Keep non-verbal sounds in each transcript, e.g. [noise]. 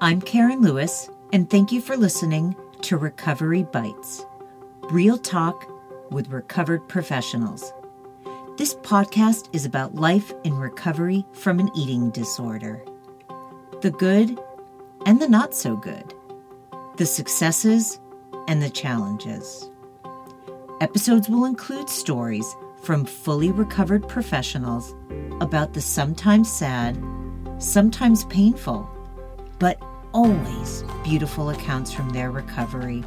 I'm Karen Lewis, and thank you for listening to Recovery Bites Real Talk with Recovered Professionals. This podcast is about life in recovery from an eating disorder the good and the not so good, the successes and the challenges. Episodes will include stories from fully recovered professionals about the sometimes sad, sometimes painful, but always beautiful accounts from their recovery.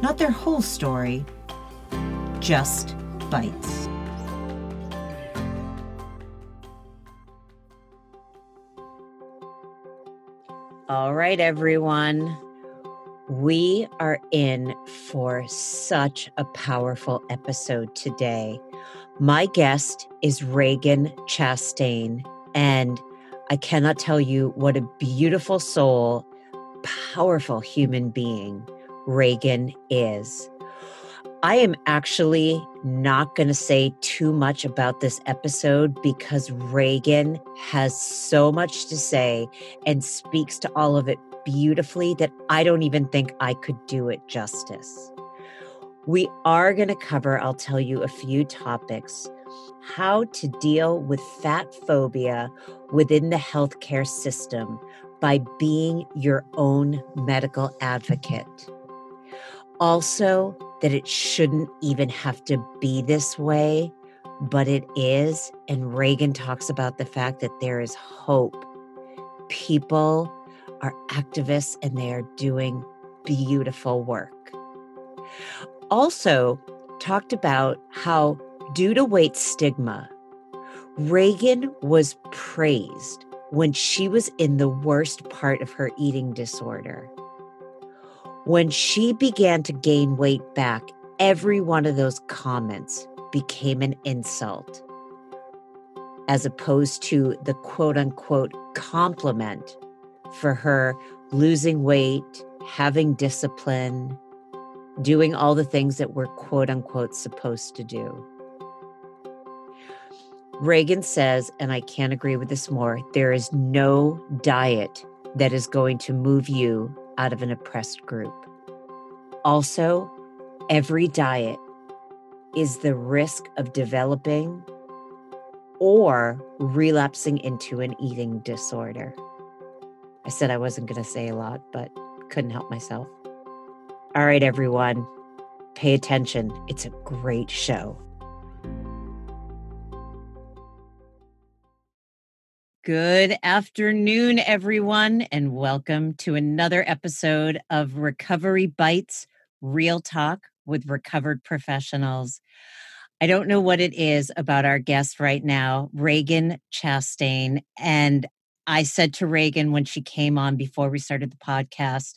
Not their whole story, just bites. All right, everyone. We are in for such a powerful episode today. My guest is Ragen Chastain, and I cannot tell you what a beautiful soul, powerful human being Ragen is. I am actually not going to say too much about this episode because Ragen has so much to say and speaks to all of it beautifully that I don't even think I could do it justice. We are going to cover, I'll tell you, a few topics how to deal with fat phobia within the healthcare system by being your own medical advocate. Also, that it shouldn't even have to be this way, but it is. And Ragen talks about the fact that there is hope. People are activists and they are doing beautiful work. Also, talked about how Due to weight stigma, Ragen was praised when she was in the worst part of her eating disorder. When she began to gain weight back, every one of those comments became an insult, as opposed to the quote unquote compliment for her losing weight, having discipline, doing all the things that we're quote unquote supposed to do. Ragen says, and I can't agree with this more there is no diet that is going to move you out of an oppressed group. Also, every diet is the risk of developing or relapsing into an eating disorder. I said I wasn't going to say a lot, but couldn't help myself. All right, everyone, pay attention. It's a great show. Good afternoon, everyone, and welcome to another episode of Recovery Bites Real Talk with Recovered Professionals. I don't know what it is about our guest right now, Ragen Chastain. And I said to Ragen when she came on before we started the podcast,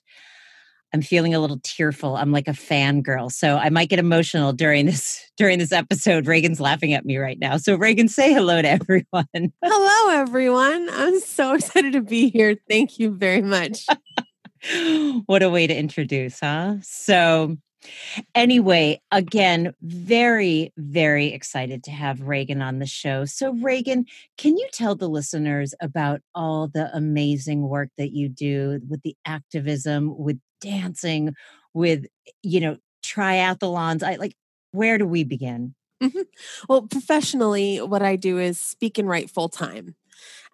I'm feeling a little tearful. I'm like a fangirl. So I might get emotional during this [laughs] during this episode. Ragen's laughing at me right now. So Ragen, say hello to [laughs] everyone. Hello, everyone. I'm so [laughs] excited to be here. Thank you very much. what a way to introduce, huh? So Anyway, again, very, very excited to have Ragen on the show. So, Ragen, can you tell the listeners about all the amazing work that you do with the activism, with dancing, with, you know, triathlons? I like, where do we begin? Mm-hmm. Well, professionally, what I do is speak and write full time.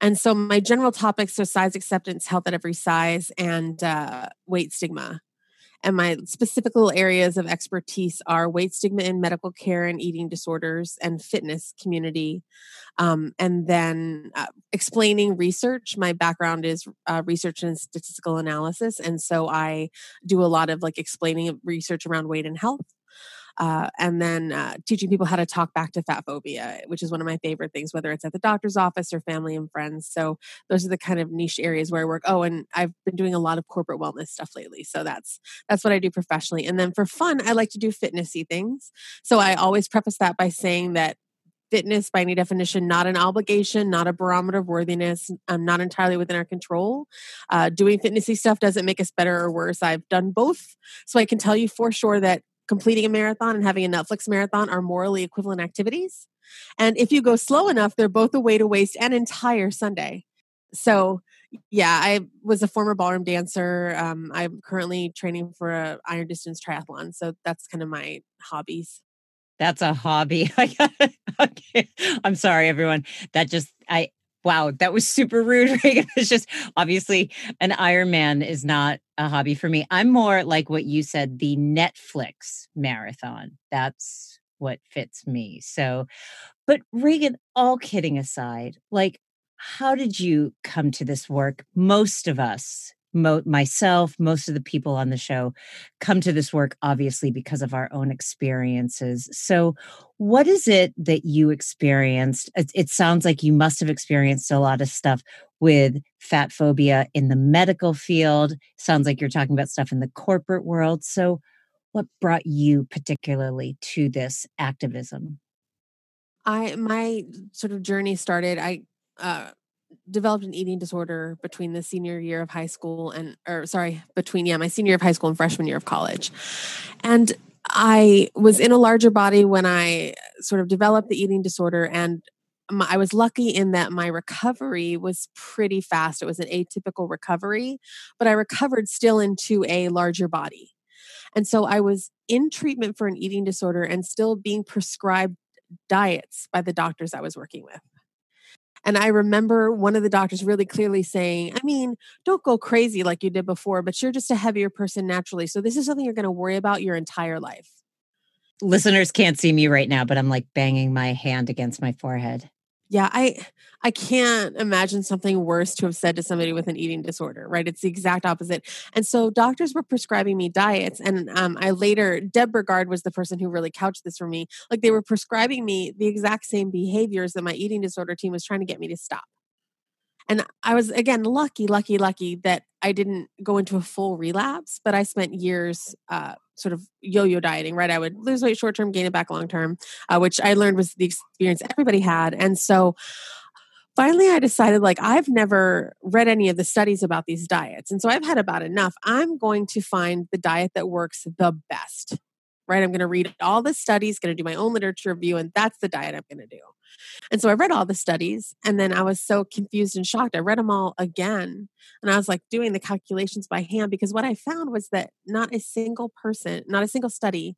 And so my general topics are size acceptance, health at every size, and uh, weight stigma. And my specific areas of expertise are weight stigma in medical care and eating disorders and fitness community. Um, and then uh, explaining research. My background is uh, research and statistical analysis. And so I do a lot of like explaining research around weight and health uh, and then uh, teaching people how to talk back to fat phobia, which is one of my favorite things, whether it's at the doctor's office or family and friends. So those are the kind of niche areas where I work. Oh, and I've been doing a lot of corporate wellness stuff lately, so that's that's what I do professionally. And then for fun, I like to do fitnessy things. So I always preface that by saying that fitness by any definition not an obligation not a barometer of worthiness um, not entirely within our control uh, doing fitnessy stuff doesn't make us better or worse i've done both so i can tell you for sure that completing a marathon and having a Netflix marathon are morally equivalent activities. And if you go slow enough, they're both a way to waste an entire Sunday. So Yeah, I was a former ballroom dancer. Um, I'm currently training for a iron distance triathlon, so that's kind of my hobbies. That's a hobby. [laughs] okay. I'm sorry, everyone. That just I wow, that was super rude. [laughs] Ragen. It's just obviously an Ironman is not a hobby for me. I'm more like what you said, the Netflix marathon. That's what fits me. So, but Ragen, all kidding aside, like how did you come to this work? Most of us, mo- myself, most of the people on the show come to this work obviously because of our own experiences. So, what is it that you experienced? It, it sounds like you must have experienced a lot of stuff with fat phobia in the medical field. Sounds like you're talking about stuff in the corporate world. So, what brought you particularly to this activism? I my sort of journey started. I uh, developed an eating disorder between the senior year of high school and or sorry between yeah my senior year of high school and freshman year of college. And i was in a larger body when i sort of developed the eating disorder and my, i was lucky in that my recovery was pretty fast. It was an atypical recovery but i recovered still into a larger body. And so i was in treatment for an eating disorder and still being prescribed diets by the doctors i was working with and I remember one of the doctors really clearly saying, I mean, don't go crazy like you did before, but you're just a heavier person naturally. So this is something you're going to worry about your entire life. Listeners can't see me right now, but I'm like banging my hand against my forehead yeah i i can't imagine something worse to have said to somebody with an eating disorder right? It's the exact opposite. And so doctors were prescribing me diets and um, i later deb Burgard was the person who really couched this for me. Like they were prescribing me the exact same behaviors that my eating disorder team was trying to get me to stop. And I was, again, lucky, lucky, lucky that I didn't go into a full relapse, but I spent years uh, sort of yo yo dieting, right? I would lose weight short term, gain it back long term, uh, which I learned was the experience everybody had. And so finally, I decided like, I've never read any of the studies about these diets. And so I've had about enough. I'm going to find the diet that works the best right? I'm going to read all the studies, going to do my own literature review, and that's the diet I'm going to do. And so I read all the studies, and then I was so confused and shocked. I read them all again, and I was like doing the calculations by hand because what I found was that not a single person, not a single study,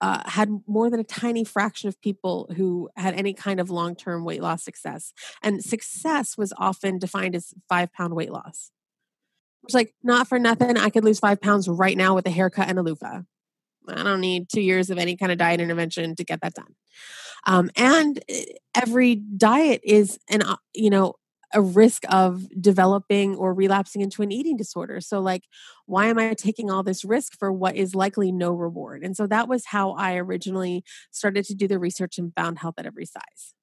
uh, had more than a tiny fraction of people who had any kind of long term weight loss success. And success was often defined as five pound weight loss. It's like, not for nothing, I could lose five pounds right now with a haircut and a loofah. I don't need two years of any kind of diet intervention to get that done. Um, and eh, every diet is an, uh, you know, a risk of developing or relapsing into an eating disorder. So, like, why am I taking all this risk for what is likely no reward? And so that was how I originally started to do the research and found health at every size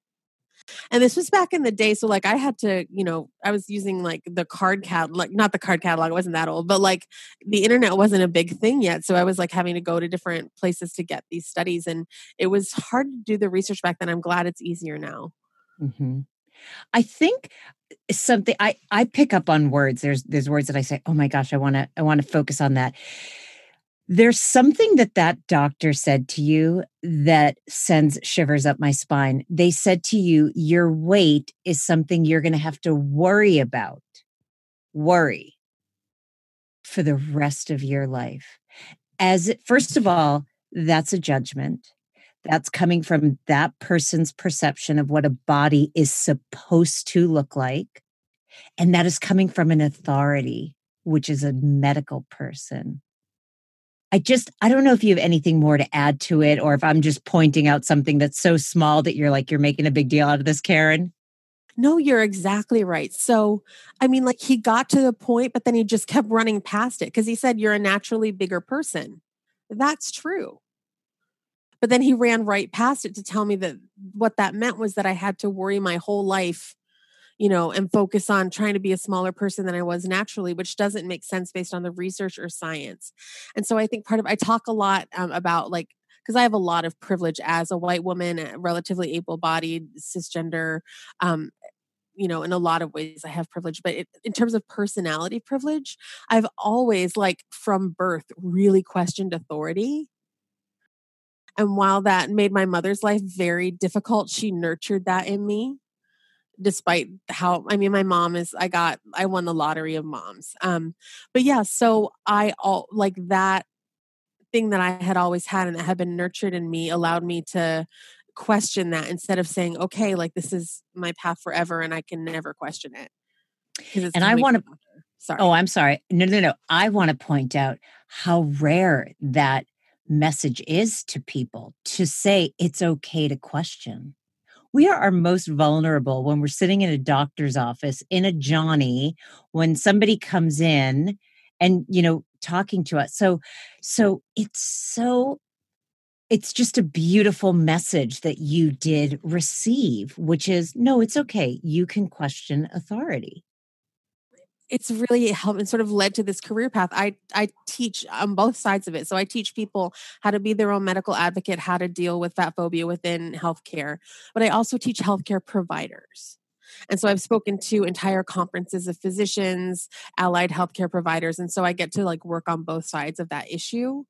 and this was back in the day so like i had to you know i was using like the card catalog like not the card catalog it wasn't that old but like the internet wasn't a big thing yet so i was like having to go to different places to get these studies and it was hard to do the research back then i'm glad it's easier now mm-hmm. i think something i i pick up on words there's there's words that i say oh my gosh i want to i want to focus on that there's something that that doctor said to you that sends shivers up my spine. They said to you, your weight is something you're going to have to worry about. Worry for the rest of your life. As it, first of all, that's a judgment. That's coming from that person's perception of what a body is supposed to look like. And that is coming from an authority, which is a medical person. I just, I don't know if you have anything more to add to it or if I'm just pointing out something that's so small that you're like, you're making a big deal out of this, Karen. No, you're exactly right. So, I mean, like he got to the point, but then he just kept running past it because he said, You're a naturally bigger person. That's true. But then he ran right past it to tell me that what that meant was that I had to worry my whole life you know, and focus on trying to be a smaller person than I was naturally, which doesn't make sense based on the research or science. And so I think part of I talk a lot um, about like because I have a lot of privilege as a white woman, relatively able-bodied, cisgender. Um, you know, in a lot of ways, I have privilege, but it, in terms of personality privilege, I've always, like, from birth, really questioned authority. And while that made my mother's life very difficult, she nurtured that in me despite how i mean my mom is i got i won the lottery of moms um but yeah so i all like that thing that i had always had and that had been nurtured in me allowed me to question that instead of saying okay like this is my path forever and i can never question it. And i want to sorry. Oh i'm sorry. No no no. I want to point out how rare that message is to people to say it's okay to question we are our most vulnerable when we're sitting in a doctor's office in a Johnny, when somebody comes in and, you know, talking to us. So, so it's so it's just a beautiful message that you did receive, which is no, it's okay. You can question authority it's really helped and sort of led to this career path. I I teach on both sides of it. So I teach people how to be their own medical advocate, how to deal with fat phobia within healthcare, but I also teach healthcare providers. And so I've spoken to entire conferences of physicians, allied healthcare providers. And so I get to like work on both sides of that issue.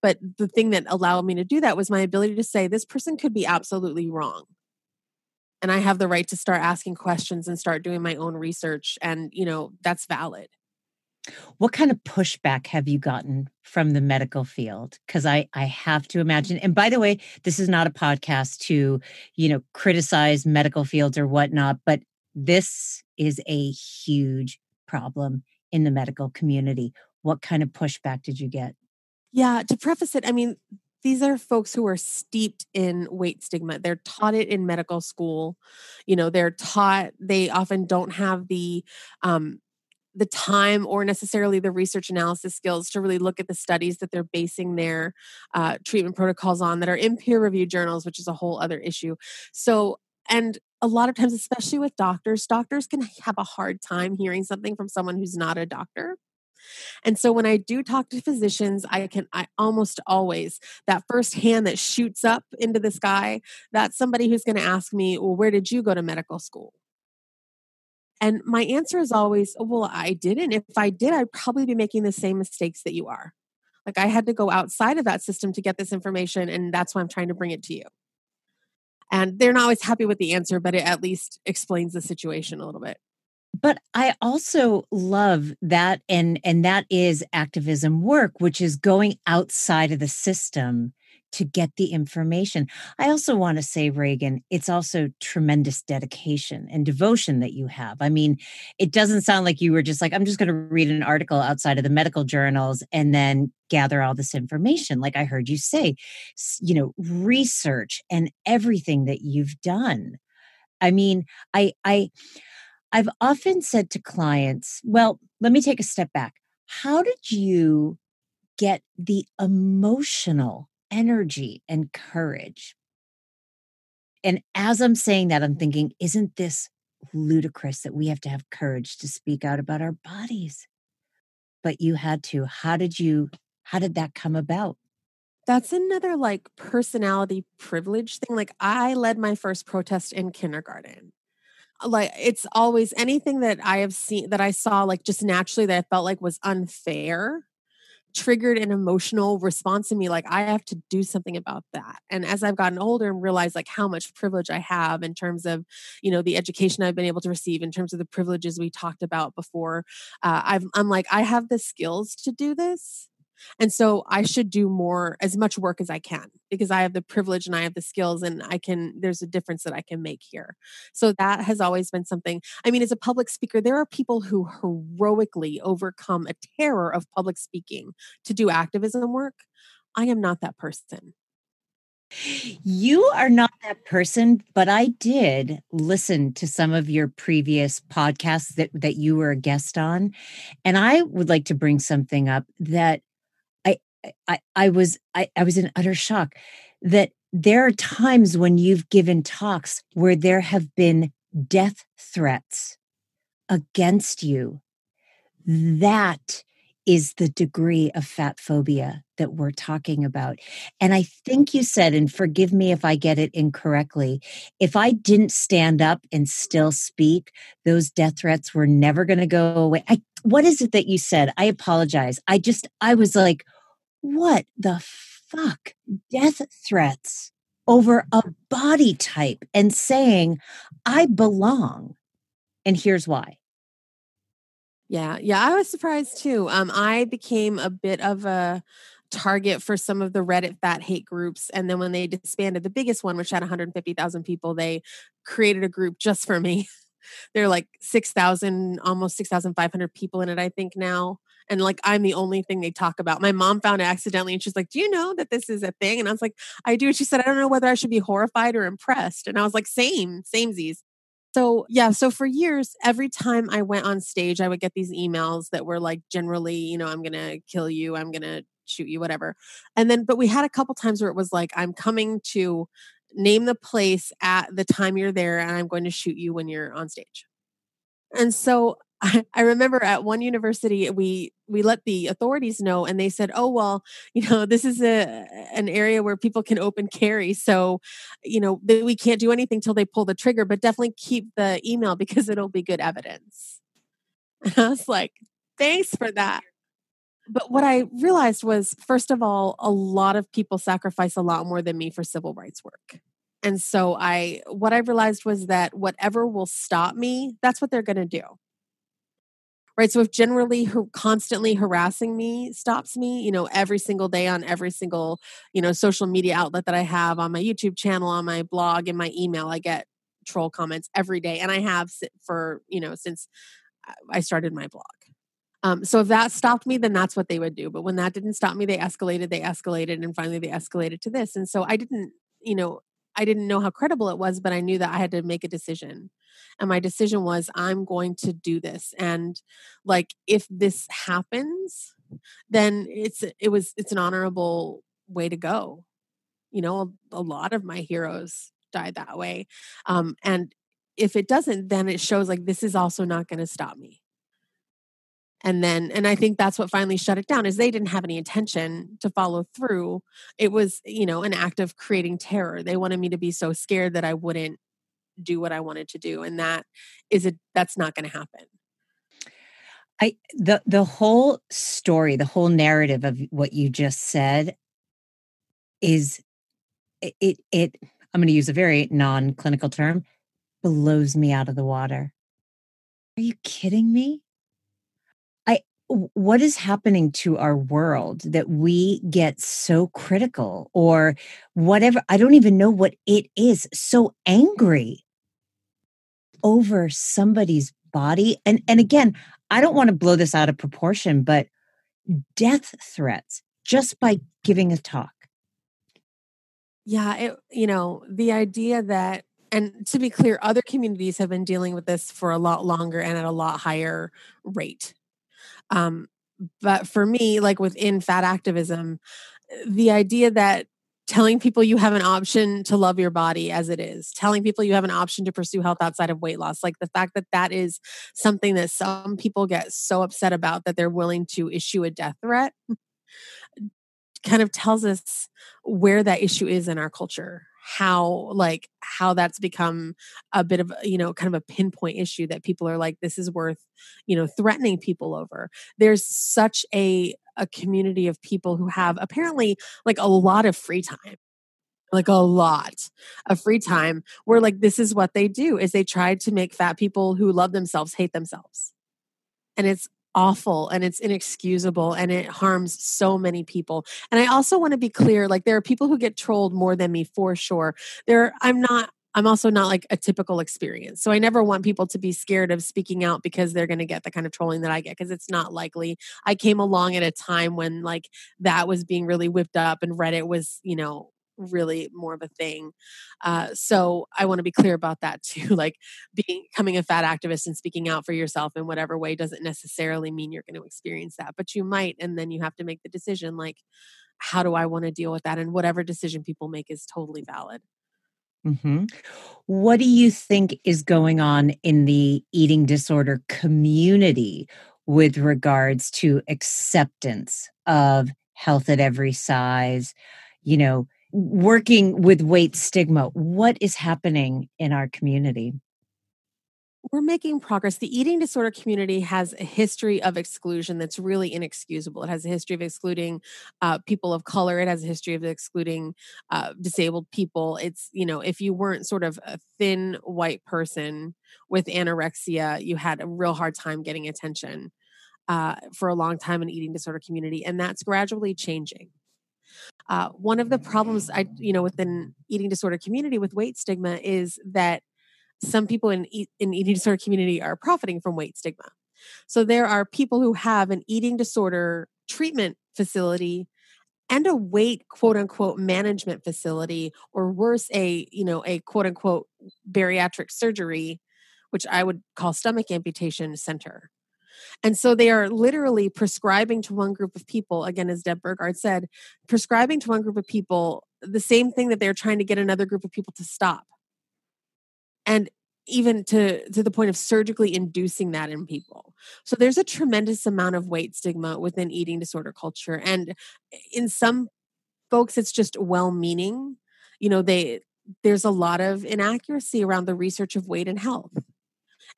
But the thing that allowed me to do that was my ability to say, this person could be absolutely wrong and I have the right to start asking questions and start doing my own research. And, you know, that's valid. What kind of pushback have you gotten from the medical field? Because I, I have to imagine, and by the way, this is not a podcast to, you know, criticize medical fields or whatnot, but this is a huge problem in the medical community. What kind of pushback did you get? Yeah, to preface it, I mean, these are folks who are steeped in weight stigma. They're taught it in medical school. You know, they're taught, they often don't have the, um, the time or necessarily the research analysis skills to really look at the studies that they're basing their uh, treatment protocols on that are in peer reviewed journals, which is a whole other issue. So, and a lot of times, especially with doctors, doctors can have a hard time hearing something from someone who's not a doctor. And so when I do talk to physicians, I can, I almost always, that first hand that shoots up into the sky, that's somebody who's going to ask me, well, where did you go to medical school? And my answer is always, well, I didn't. If I did, I'd probably be making the same mistakes that you are. Like I had to go outside of that system to get this information, and that's why I'm trying to bring it to you. And they're not always happy with the answer, but it at least explains the situation a little bit but i also love that and and that is activism work which is going outside of the system to get the information. I also want to say ragen it's also tremendous dedication and devotion that you have. I mean it doesn't sound like you were just like i'm just going to read an article outside of the medical journals and then gather all this information. Like i heard you say you know research and everything that you've done. I mean i i I've often said to clients, well, let me take a step back. How did you get the emotional energy and courage? And as I'm saying that, I'm thinking, isn't this ludicrous that we have to have courage to speak out about our bodies? But you had to. How did you, how did that come about? That's another like personality privilege thing. Like I led my first protest in kindergarten like it's always anything that I have seen that I saw like just naturally that I felt like was unfair triggered an emotional response in me like I have to do something about that. And as I've gotten older and realized like how much privilege I have in terms of, you know, the education I've been able to receive in terms of the privileges we talked about before, uh, I've, I'm like I have the skills to do this and so I should do more, as much work as I can because I have the privilege and I have the skills and I can, there's a difference that I can make here. So that has always been something. I mean, as a public speaker, there are people who heroically overcome a terror of public speaking to do activism work. I am not that person. You are not that person, but I did listen to some of your previous podcasts that, that you were a guest on. And I would like to bring something up that I, I was I, I was in utter shock that there are times when you've given talks where there have been death threats against you. That is the degree of fat phobia that we're talking about. And I think you said, and forgive me if I get it incorrectly, if I didn't stand up and still speak, those death threats were never going to go away. I, what is it that you said? I apologize. I just, I was like, what the fuck? Death threats. over a body type and saying, I belong. And here's why. Yeah, yeah, I was surprised too. Um, I became a bit of a target for some of the Reddit fat hate groups. And then when they disbanded the biggest one, which had 150,000 people, they created a group just for me. There are like 6,000, almost 6,500 people in it, I think now. And like, I'm the only thing they talk about. My mom found it accidentally and she's like, Do you know that this is a thing? And I was like, I do. And she said, I don't know whether I should be horrified or impressed. And I was like, Same, samesies. So, yeah, so for years, every time I went on stage, I would get these emails that were like generally, you know, I'm going to kill you, I'm going to shoot you, whatever. And then, but we had a couple times where it was like, I'm coming to name the place at the time you're there and I'm going to shoot you when you're on stage. And so [laughs] I, remember at one university we we let the authorities know and they said, "Oh well, [laughs] you know, this is a an area where people can open carry, so you know, they, we can't do anything till they pull the trigger, but definitely keep the email [laughs] because it'll be good evidence." And I was like, "Thanks for that." But what I realized was, first of all, a lot of people sacrifice a lot more than me for civil rights work. And so I what I realized was that whatever will stop me, that's what they're going to do. Right? So if generally constantly harassing me stops me, you know, every single day on every single, you know, social media outlet that I have on my YouTube channel, on my blog, in my email, I get troll comments every day and I have for, you know, since uh, I started my blog. Um, so if that stopped me, then that's what they would do. But when that didn't stop me, they escalated, they escalated, and finally they escalated to this. And so I didn't, you know, I didn't know how credible it was, but I knew that I had to make a decision. And my decision was I'm going to do this. And like if this happens, then it's it was it's an honorable way to go. You know, a, a lot of my heroes died that way. Um, and if it doesn't, then it shows like this is also not going to stop me and then and i think that's what finally shut it down is they didn't have any intention to follow through. It was you know an act of creating terror. They wanted me to be so scared that i wouldn't do what i wanted to do and that is it that's not going to happen. I the the whole story the whole narrative of what you just said is it it, it i'm going to use a very non-clinical term blows me out of the water. Are you kidding me what is happening to our world that we get so critical or whatever i don't even know what it is so angry over somebody's body? And and again i don't want to blow this out of proportion but death threats just by giving a talk. Yeah it, you know the idea that and to be clear other communities have been dealing with this for a lot longer and at a lot higher rate um, but for me, like within fat activism, the idea that telling people you have an option to love your body as it is telling people you have an option to pursue health outside of weight loss like the fact that that is something that some people get so upset about that they're willing to issue a death threat kind of tells us where that issue is in our culture how like how that's become a bit of you know kind of a pinpoint issue that people are like this is worth you know threatening people over. There's such a a community of people who have apparently like a lot of free time like a lot of free time where like this is what they do is they try to make fat people who love themselves hate themselves. And it's awful and it's inexcusable and it harms so many people. And I also want to be clear like there are people who get trolled more than me for sure. There I'm not I'm also not like a typical experience. So I never want people to be scared of speaking out because they're going to get the kind of trolling that I get because it's not likely. I came along at a time when like that was being really whipped up and Reddit was, you know, really more of a thing. Uh, so I want to be clear about that too. [laughs] Like being, becoming a fat activist and speaking out for yourself in whatever way doesn't necessarily mean you're going to experience that, but you might, and then you have to make the decision like, how do I want to deal with that? And whatever decision people make is totally valid. Mm-hmm. What do you think is going on in the eating disorder community with regards to acceptance of health at every size? You know, working with weight stigma what is happening in our community we're making progress. The eating disorder community has a history of exclusion that's really inexcusable. It has a history of excluding uh, people of color. It has a history of excluding uh, disabled people. It's, you know, if you weren't sort of a thin white person with anorexia, you had a real hard time getting attention uh, for a long time in eating disorder community. And that's gradually changing. Uh, one of the problems I, you know, within eating disorder community with weight stigma is that some people in in eating disorder community are profiting from weight stigma. So there are people who have an eating disorder treatment facility and a weight quote unquote management facility or worse a you know a quote unquote bariatric surgery which i would call stomach amputation center and so they are literally prescribing to one group of people again as deb burgard said prescribing to one group of people the same thing that they're trying to get another group of people to stop. And even to to the point of surgically inducing that in people. So there's a tremendous amount of weight stigma within eating disorder culture. And in some folks it's just well meaning you know they there's a lot of inaccuracy around the research of weight and health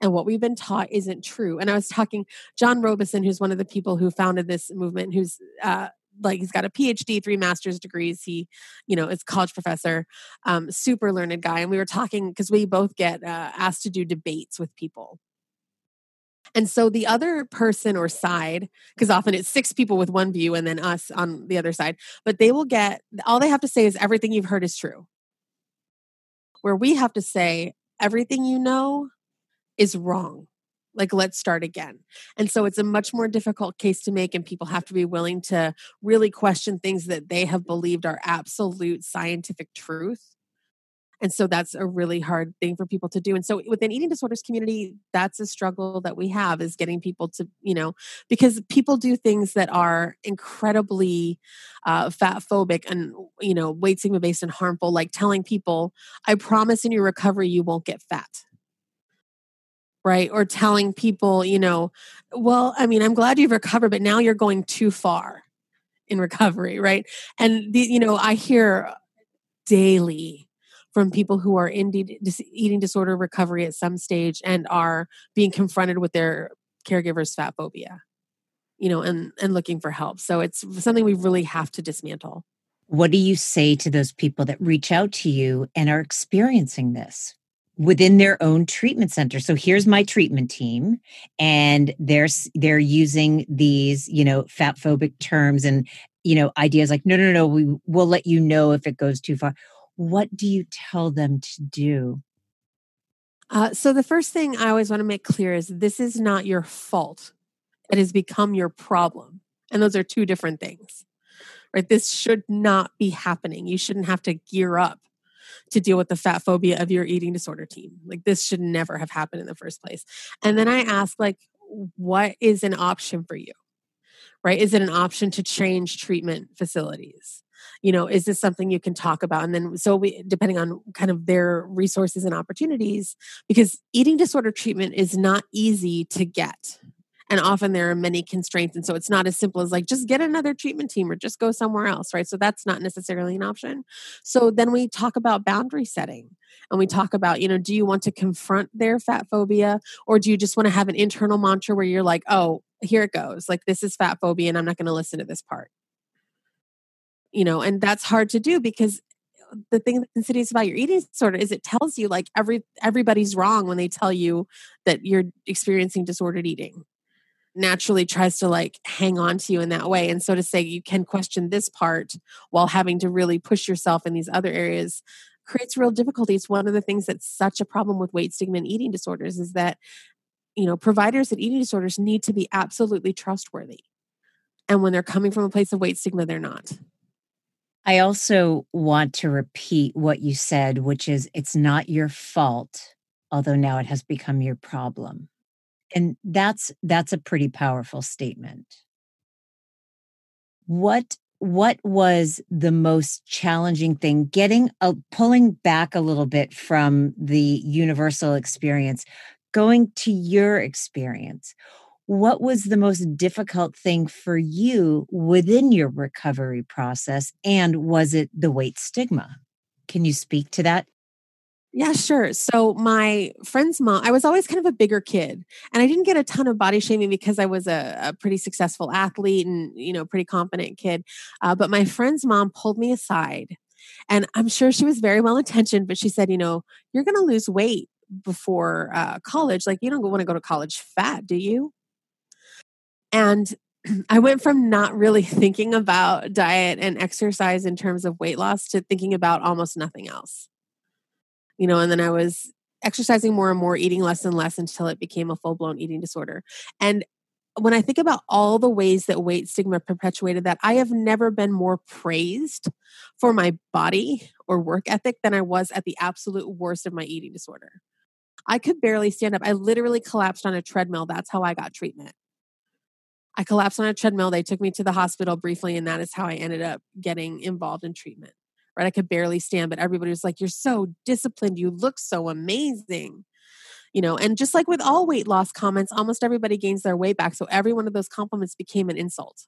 and what we've been taught isn't true. And i was talking jon robison who's one of the people who founded this movement who's uh, like he's got a phd three master's degrees. He you know is college professor um, super learned guy. And we were talking because we both get uh, asked to do debates with people. And so the other person or side, because often it's six people with one view and then us on the other side, but they will get all they have to say is everything you've heard is true. Where we have to say everything you know is wrong like let's start again. And so it's a much more difficult case to make and people have to be willing to really question things that they have believed are absolute scientific truth. And so that's a really hard thing for people to do. And so within eating disorders community that's a struggle that we have is getting people to you know because people do things that are incredibly uh, fat phobic and you know weight stigma based and harmful like telling people i promise in your recovery you won't get fat right? Or telling people, you know, well, I mean, I'm glad you've recovered, but now you're going too far in recovery, right? And the, you know, I hear daily from people who are in eating disorder recovery at some stage and are being confronted with their caregivers fat phobia you know and and looking for help so it's something we really have to dismantle what do you say to those people that reach out to you and are experiencing this within their own treatment center. So here's my treatment team and they're they're using these, you know, fat phobic terms and you know, ideas like no no no, we will let you know if it goes too far. What do you tell them to do? Uh, so the first thing I always want to make clear is this is not your fault. It has become your problem. And those are two different things. Right? This should not be happening. You shouldn't have to gear up to deal with the fat phobia of your eating disorder team. Like this should never have happened in the first place. And then I ask like what is an option for you? Right? Is it an option to change treatment facilities? You know, is this something you can talk about? And then so we depending on kind of their resources and opportunities because eating disorder treatment is not easy to get and often there are many constraints and so it's not as simple as like just get another treatment team or just go somewhere else right? So that's not necessarily an option. So then we talk about boundary setting and we talk about you know do you want to confront their fat phobia or do you just want to have an internal mantra where you're like oh here it goes. Like this is fat phobia and i'm not going to listen to this part. You know and that's hard to do because uh, the thing that's insidious about your eating disorder is it tells you like every everybody's wrong when they tell you that you're experiencing disordered eating naturally tries to like hang on to you in that way. And so to say you can question this part while having to really push yourself in these other areas creates real difficulties. One of the things that's such a problem with weight stigma and eating disorders is that, you know, providers at eating disorders need to be absolutely trustworthy. And when they're coming from a place of weight stigma, they're not. I also want to repeat what you said, which is it's not your fault, although now it has become your problem and that's that's a pretty powerful statement. What what was the most challenging thing? Getting a, pulling back a little bit from the universal experience going to your experience what was the most difficult thing for you within your recovery process and was it the weight stigma? Can you speak to that Yeah, sure. So my friend's mom, I was always kind of a bigger kid, and I didn't get a ton of body shaming because I was a, a pretty successful athlete and you know pretty confident kid. Uh, but my friend's mom pulled me aside, and I'm sure she was very well intentioned, but she said, you know, you're going to lose weight before uh, college. Like you don't want to go to college fat, do you? And [clears throat] I went from not really [laughs] thinking about diet and exercise in terms of weight loss to thinking about almost nothing else you know, and then I was exercising more and more, eating less and less until it became a full blown eating disorder. And when I think about all the ways that weight stigma perpetuated that, I have never been more praised for my body or work ethic than I was at the absolute worst of my eating disorder. I could barely stand up. I literally collapsed on a treadmill. That's how I got treatment. I collapsed on a treadmill. They took me to the hospital briefly, and that is how I ended up getting involved in treatment right? I could barely stand, but everybody was like, You're so disciplined. You look so amazing. You know, and just like with all weight loss comments, almost everybody gains their weight back. So every one of those compliments became an insult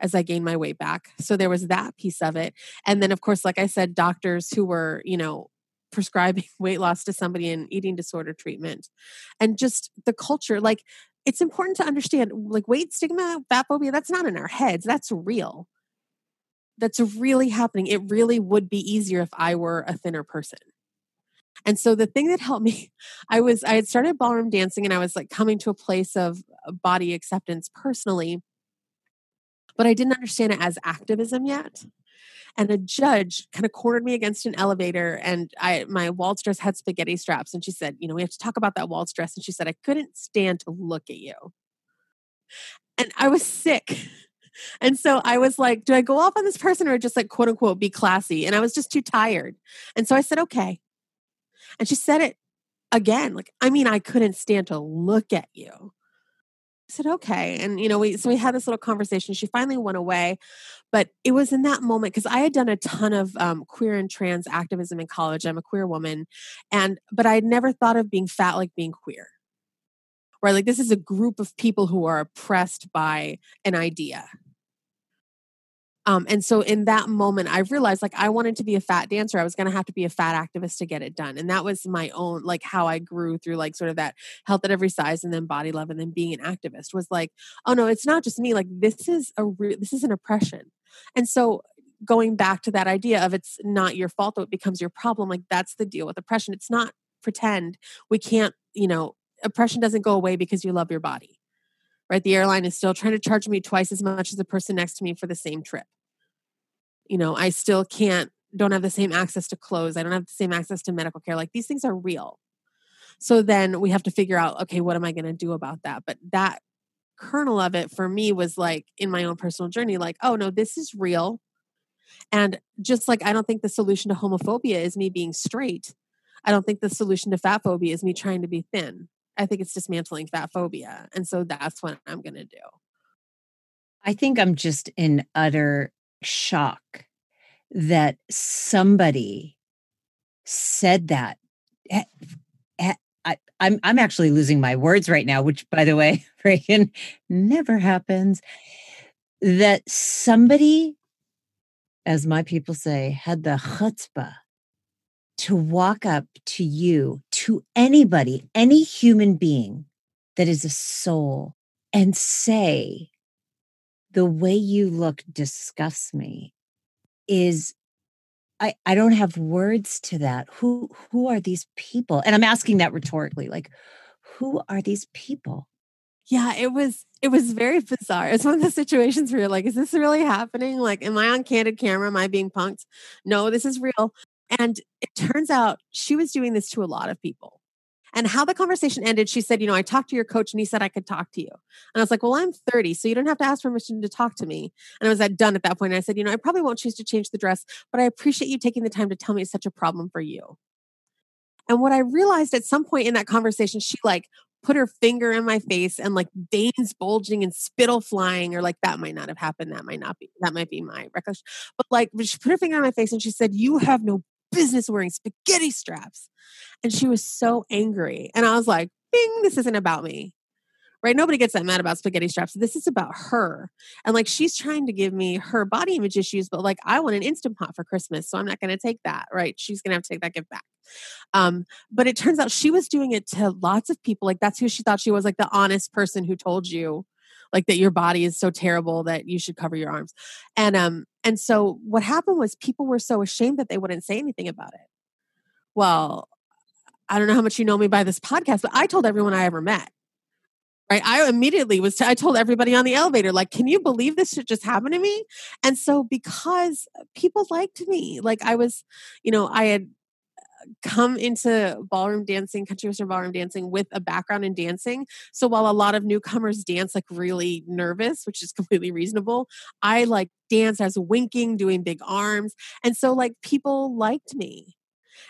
as I gained my weight back. So there was that piece of it. And then, of course, like I said, doctors who were, you know, [laughs] prescribing [laughs] weight loss to somebody in eating disorder treatment and just the culture like it's important to understand like weight stigma fat phobia that's not in our heads that's real that's really happening. It really would be easier if I were a thinner person. And so the thing that helped me, [laughs] I was, I had started ballroom dancing and I was like coming to a place of uh, body acceptance personally, but I didn't understand it as activism yet. And a judge kind of cornered me against an elevator and I, my waltz dress had spaghetti straps. And she said, you know, we have to talk about that waltz dress. And she said, I couldn't stand to look at you. And I was sick and so I was like, do I go off on this person or just like quote unquote be classy? And I was just too tired. And so I said, okay. And she said it again. Like, I mean, I couldn't stand to look at you. I said, okay. And, you know, we, so we had this little conversation. She finally went away. But it was in that moment because I had done a ton of um, queer and trans activism in college. I'm a queer woman. And, but I had never thought of being fat like being queer right? Like this is a group of people who are oppressed by an idea. Um, and so in that moment, I realized like I wanted to be a fat dancer. I was going to have to be a fat activist to get it done. And that was my own, like how I grew through like sort of that health at every size and then body love and then being an activist was like, oh no, it's not just me. Like this is a, re- this is an oppression. And so going back to that idea of it's not your fault, though it becomes your problem. Like that's the deal with oppression. It's not pretend. We can't, you know, oppression doesn't go away because you love your body right? The airline is still trying to charge me twice as much as the person next to me for the same trip you know i still can't don't have the same access to clothes i don't have the same access to medical care like these things are real. So then we have to figure out okay what am i going to do about that? But that kernel of it for me was like in my own personal journey like oh no this is real. And just like i don't think the solution to homophobia is me being straight. I don't think the solution to fat phobia is me trying to be thin. I think it's dismantling fat phobia and so that's what i'm going to do. I think i'm just in utter shock that somebody said that. Eh, eh, I, I'm I'm actually losing my words right now, which by the way, [laughs] Ragen never happens. That somebody, as my people say, had the chutzpah to walk up to you, to anybody, any human being that is a soul, and say, the way you look disgusts me is I, I don't have words to that. Who who are these people? And I'm asking that rhetorically, like, who are these people? Yeah, it was it was very bizarre. It's one of the situations where you're like, is this really happening? Like, am I on candid camera? Am I being punked? No, this is real. And it turns out she was doing this to a lot of people. And how the conversation ended, she said, You know, I talked to your coach and he said I could talk to you. And I was like, Well, I'm 30, so you don't have to ask permission to talk to me. And I was at done at that point. I said, You know, I probably won't choose to change the dress, but I appreciate you taking the time to tell me it's such a problem for you. And what I realized at some point in that conversation, she like put her finger in my face and like veins bulging and spittle flying, or like that might not have happened. That might not be, that might be my recollection. But like, she put her finger in my face and she said, You have no business wearing spaghetti straps. And she was so angry. And I was like, bing, this isn't about me. Right? Nobody gets that mad about spaghetti straps. This is about her. And like she's trying to give me her body image issues, but like I want an instant pot for Christmas. So I'm not going to take that. Right? She's going to have to take that gift back. Um, but it turns out she was doing it to lots of people. Like that's who she thought she was, like the honest person who told you like that your body is so terrible that you should cover your arms. And um and so what happened was people were so ashamed that they wouldn't say anything about it. Well, I don't know how much you know me by this podcast, but I told everyone I ever met. Right. I immediately was, t- I told everybody on the elevator, like, can you believe this shit just happened to me? And so because people liked me, like I was, you know, I had come into ballroom dancing, country western ballroom dancing with a background in dancing. So while a lot of newcomers dance like really nervous, which is [laughs] completely reasonable, I like dance as winking, doing big arms. And so like people liked me.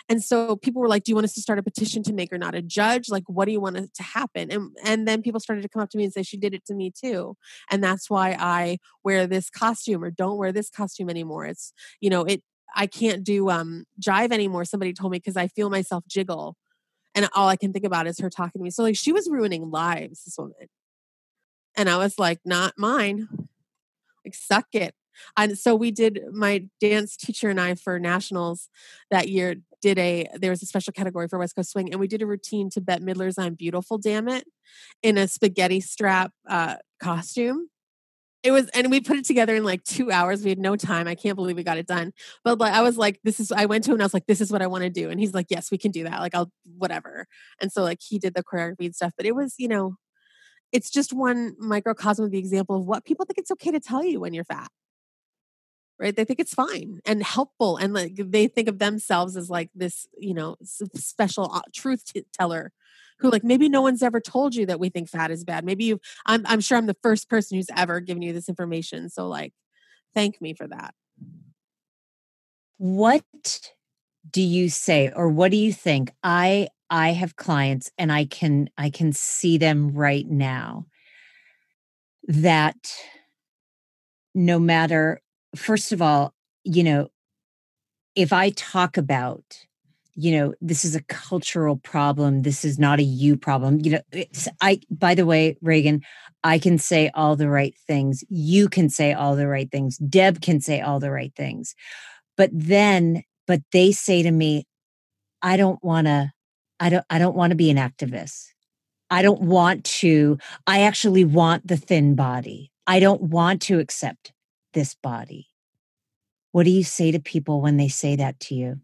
And so people were like, "Do you want us to start a petition to make her not a judge? Like, what do you want to happen?" And and then people started to come up to me and say, "She did it to me too," and that's why I wear this costume or don't wear this costume anymore. It's you know, it I can't do um jive anymore. Somebody told me because I feel myself jiggle, and all I can think about is her talking to me. So like, she was ruining lives. This woman, and I was like, "Not mine." Like, suck it. And so we did my dance teacher and I for nationals that year did a there was a special category for West Coast Swing and we did a routine to Bette Midler's I'm Beautiful Damn It in a spaghetti strap uh, costume. It was and we put it together in like 2 hours. We had no time. I can't believe we got it done. But like I was like this is I went to him and I was like this is what I want to do and he's like yes, we can do that. Like I'll whatever. And so like he did the choreography and stuff, but it was, you know, it's just one microcosm of the example of what people think it's okay to tell you when you're fat right they think it's fine and helpful and like they think of themselves as like this you know special uh, truth teller who like maybe no one's ever told you that we think fat is bad. Maybe you I'm, I'm sure i'm the first person who's ever given you this information so like thank me for that. What do you say or what do you think? I i have clients and i can i can see them right now that no matter first of all, you know, if I talk about, you know, this is a cultural problem, this is not a you problem, you know, I, by the way, Ragen, I can say all the right things. You can say all the right things. Deb can say all the right things. But then, but they say to me, I don't want to, I don't, I don't want to be an activist. I don't want to, I actually want the thin body. I don't want to accept this body. What do you say to people when they say that to you?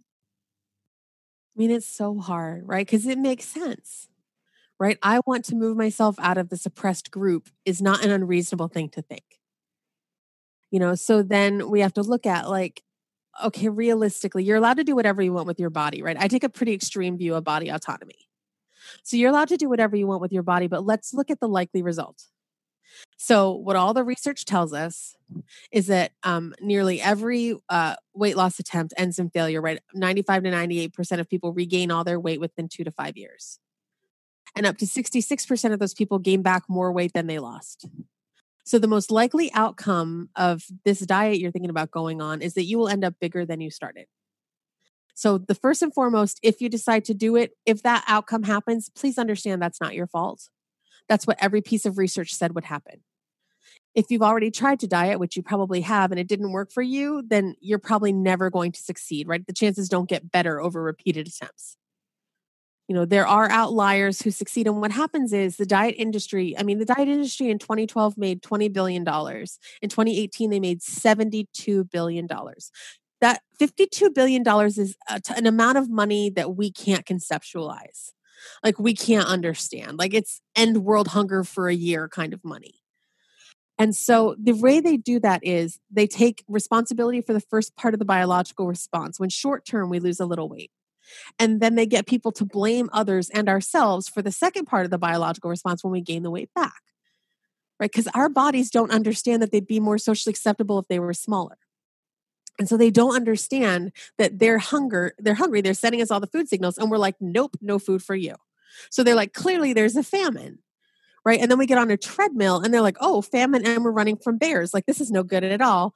I mean, it's so hard, right? Because it makes sense, right? I want to move myself out of the suppressed group is not an unreasonable thing to think. You know, so then we have to look at like, okay, realistically, you're allowed to do whatever you want with your body, right? I take a pretty extreme view of body autonomy. So you're allowed to do whatever you want with your body, but let's look at the likely result. So, what all the research tells us is that um, nearly every uh, weight loss attempt ends in failure, right? 95 to 98% of people regain all their weight within two to five years. And up to 66% of those people gain back more weight than they lost. So, the most likely outcome of this diet you're thinking about going on is that you will end up bigger than you started. So, the first and foremost, if you decide to do it, if that outcome happens, please understand that's not your fault. That's what every piece of research said would happen. If you've already tried to diet, which you probably have, and it didn't work for you, then you're probably never going to succeed, right? The chances don't get better over repeated attempts. You know, there are outliers who succeed. And what happens is the diet industry, I mean, the diet industry in 2012 made $20 billion. In 2018, they made $72 billion that $52 billion is uh, an amount of money that we can't conceptualize like we can't understand. Like it's end world hunger for a year kind of money. And so the way they do that is they take responsibility for the first part of the biological response when short term we lose a little weight. And then they get people to blame others and ourselves for the second part of the biological response when we gain the weight back. Right? Because our bodies don't understand that they'd be more socially acceptable if they were smaller. And so they don't understand that they're hunger, they're hungry, they're sending us all the food signals, and we're like, nope, no food for you. So they're like, clearly there's a famine. Right. And then we get on a treadmill and they're like, oh, famine, and we're running from bears. Like, this is no good at all.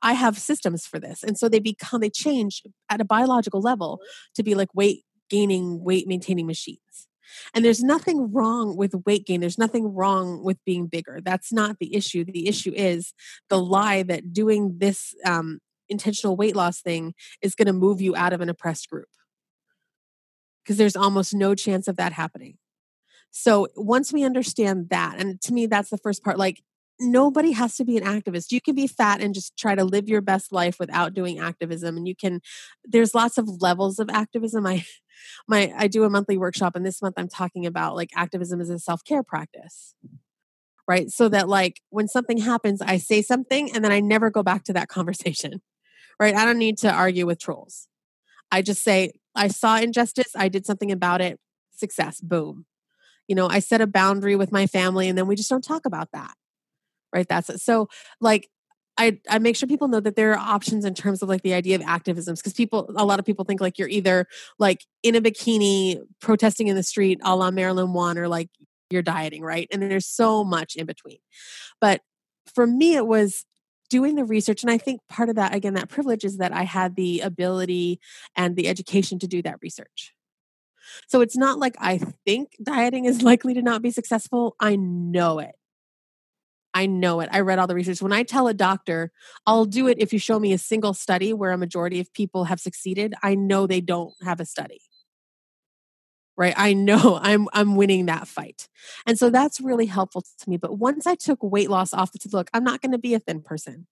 I have systems for this. And so they become, they change at a biological level to be like weight gaining, weight maintaining machines. And there's nothing wrong with weight gain. There's nothing wrong with being bigger. That's not the issue. The issue is the lie that doing this um, intentional weight loss thing is going to move you out of an oppressed group. because there's almost no chance of that happening. So once we understand that, and to me, that's the first part. Like nobody has to be an activist. You can be fat and just try to live your best life without doing activism. And you can, there's lots of levels of activism. I, my, I do a monthly workshop and this month I'm talking about like activism as a self-care practice. Right. So that like when something happens, I say something and then I never go back to that conversation. Right. I don't need to argue with trolls. I just say, I saw injustice. I did something about it. Success. Boom. You know, I set a boundary with my family and then we just don't talk about that right that's it so like I, I make sure people know that there are options in terms of like the idea of activism because people a lot of people think like you're either like in a bikini protesting in the street a la Marilyn Wann or like you're dieting right and there's so much in between but for me it was doing the research and I think part of that again that privilege is that I had the ability and the education to do that research so it's not like I think dieting is [laughs] likely to not be successful I know it I know it. I read all the research. When I tell a doctor, I'll do it if you show me a single study where a majority of people have succeeded, I know they don't have a study. Right? I know [laughs] I'm I'm winning that fight. And so mm-hmm. that's really helpful to me. But once I took weight loss off the look, I'm not going to be a thin person.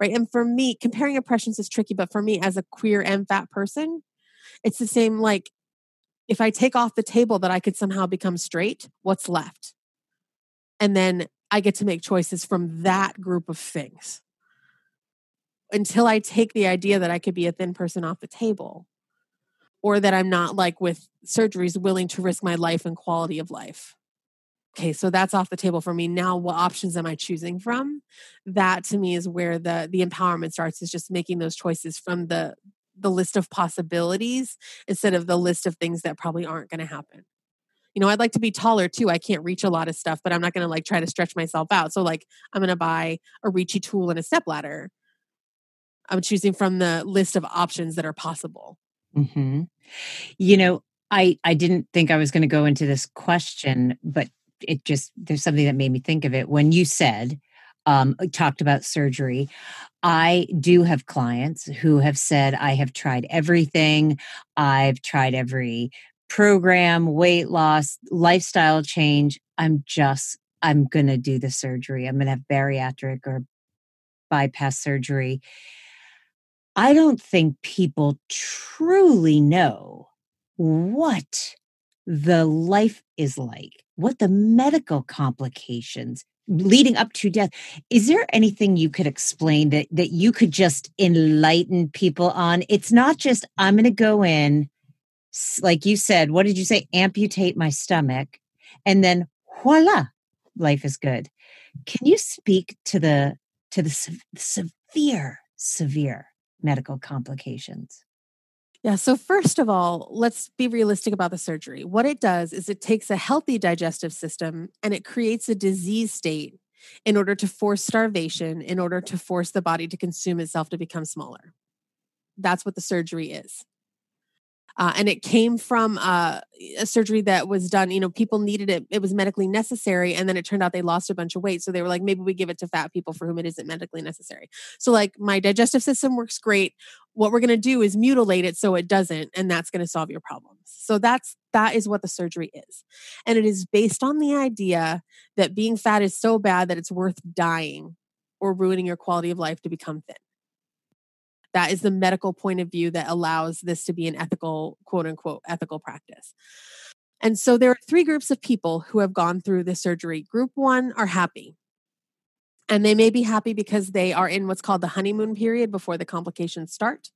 Right? And for me, comparing impressions is tricky, but for me as a queer and fat person, it's the same like if I take off the table that I could somehow become straight, what's left? And then I get to make choices from that group of things until I take the idea that I could be a thin person off the table or that I'm not like with surgeries willing to risk my life and quality of life. Okay, so that's off the table for me. Now what options am I choosing from? That to me is where the the empowerment starts is just making those choices from the the list of possibilities instead of the list of things that probably aren't going to happen you know, I'd like to be taller too. I can't reach a lot of stuff, but I'm not going to like try to stretch myself out. So like I'm going to buy a reachy tool and a step ladder. I'm choosing from the list of options that are possible. Mm-hmm. You know, I I didn't think I was going to go into this question, but it just there's something that made me think of it when you said um, talked about surgery. I do have clients who have said, I have tried everything. I've tried every program, weight loss, lifestyle change, I'm just, I'm going to do the surgery. I'm going to have bariatric or bypass surgery. I don't think people truly know what the life is like, what the medical complications leading up to death. Is there anything you could explain that that you could just enlighten people on? It's not just I'm going to go in like you said, what did you say? Amputate my stomach. And then voila, life is good. Can you speak to the to the se- severe, severe medical complications? Yeah, so first of all, let's be realistic about the surgery. What it does is it takes a healthy digestive system and it creates a disease state in order to force starvation, in order to force the body to consume itself to become smaller. That's what the surgery is. Uh, and it came from uh, a surgery that was done. You know, people needed it; it was medically necessary, and then it turned out they lost a bunch of weight. So they were like, maybe we give it to fat people for whom it isn't medically necessary. So, like, my digestive system works great. What we're going to do is mutilate it so it doesn't, and that's going to solve your problems. So that's that is what the surgery is, and it is based on the idea that being fat is so bad that it's worth dying or ruining your quality of life to become thin that is the medical point of view that allows this to be an ethical quote unquote ethical practice. And so there are three groups of people who have gone through the surgery. Group one are happy. And they may be happy because they are in what's called the honeymoon period before the complications start.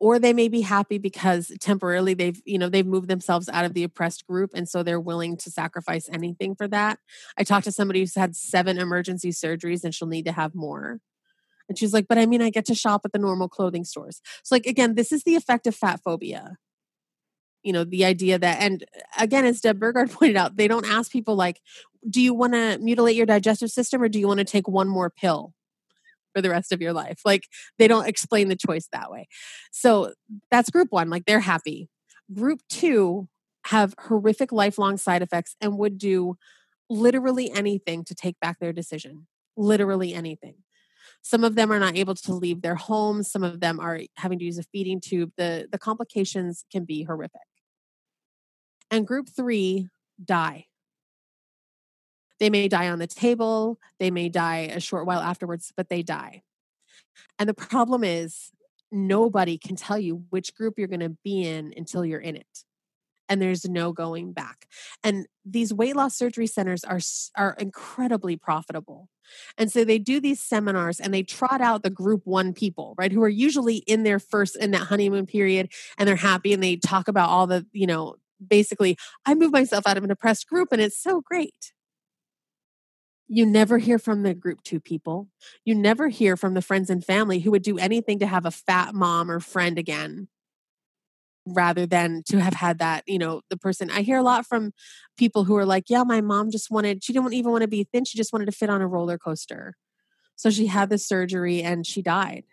Or they may be happy because temporarily they've you know they've moved themselves out of the oppressed group and so they're willing to sacrifice anything for that. I talked to somebody who's had seven emergency surgeries and she'll need to have more and she's like, but I mean, I get to shop at the normal clothing stores. So, like, again, this is the effect of fat phobia. You know, the idea that, and uh, again, as Deb Burgard [laughs] pointed out, they don't ask people, like, do you want to mutilate your digestive system or do you want to take one more pill for the rest of your life? Like, they don't explain the choice that way. So, that's group one. Like, they're happy. Group two have horrific lifelong side effects and would do literally anything to take back their decision. Literally anything. Some of them are not able to leave their homes. Some of them are having to use a feeding tube. The, the complications can be horrific. and group three die. They may die on the table, they may die a short while afterwards, but they die. And the problem is, nobody can tell you which group you're going to be in until you're in it and there's no going back. And these weight loss surgery centers are are incredibly profitable. And so they do these seminars and they trot out the group 1 people, right, who are usually in their first in that honeymoon period and they're happy and they talk about all the, you know, basically I moved myself out of an oppressed group and it's so great. You never hear from the group two people. You never hear from the friends and family who would do anything to have a fat mom or friend again rather than to have had that you know the person. I hear a lot from people who are like yeah my mom just wanted she didn't even want to be thin she just wanted to fit on a roller coaster. So she had the surgery and she died.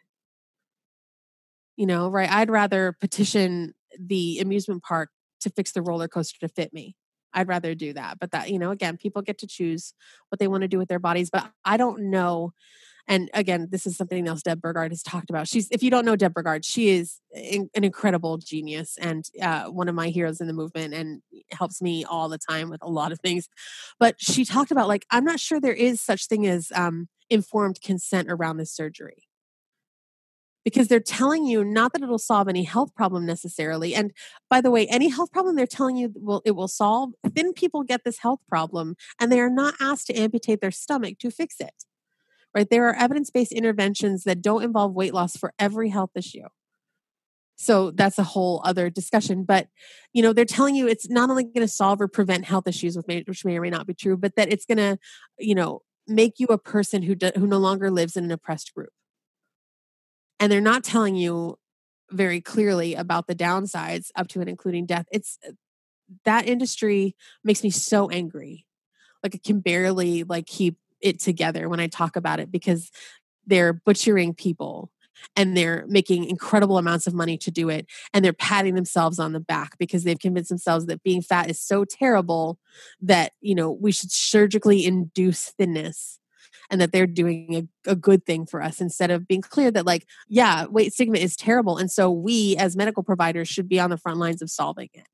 You know right? I'd rather petition the amusement park to fix the roller coaster to fit me. I'd rather do that but that you know again people get to choose what they want to do with their bodies but i don't know and again, this is something else Deb Burgard has talked about. She's, if you don't know Deb Burgard, she is in, an incredible genius and uh, one of my heroes in the movement and helps me all the time with a lot of things. But she talked about like, I'm not sure there is such thing as um, informed consent around this surgery because they're telling you not that it'll solve any health problem necessarily and by the way any health problem they're telling you will it will solve thin people get this health problem and they are not asked to amputate their stomach to fix it right? There are evidence based interventions that don't involve weight loss for every health issue. So that's a whole other discussion. But, you know, they're telling you it's not only going to solve or prevent health issues, which may or may not be true, but that it's going to, you know, make you a person who, do, who no longer lives in an oppressed group. And they're not telling you very clearly about the downsides up to and including death. It's uh, that industry makes me so angry. Like I can barely like keep it together when I talk about it because they're butchering people and they're making incredible amounts of money to do it and they're patting themselves on the back because they've convinced themselves that being fat is so terrible that you know we should surgically induce thinness and that they're doing a, a good thing for us instead of being clear that like yeah weight stigma is terrible. And so we as medical providers should be on the front lines of solving it.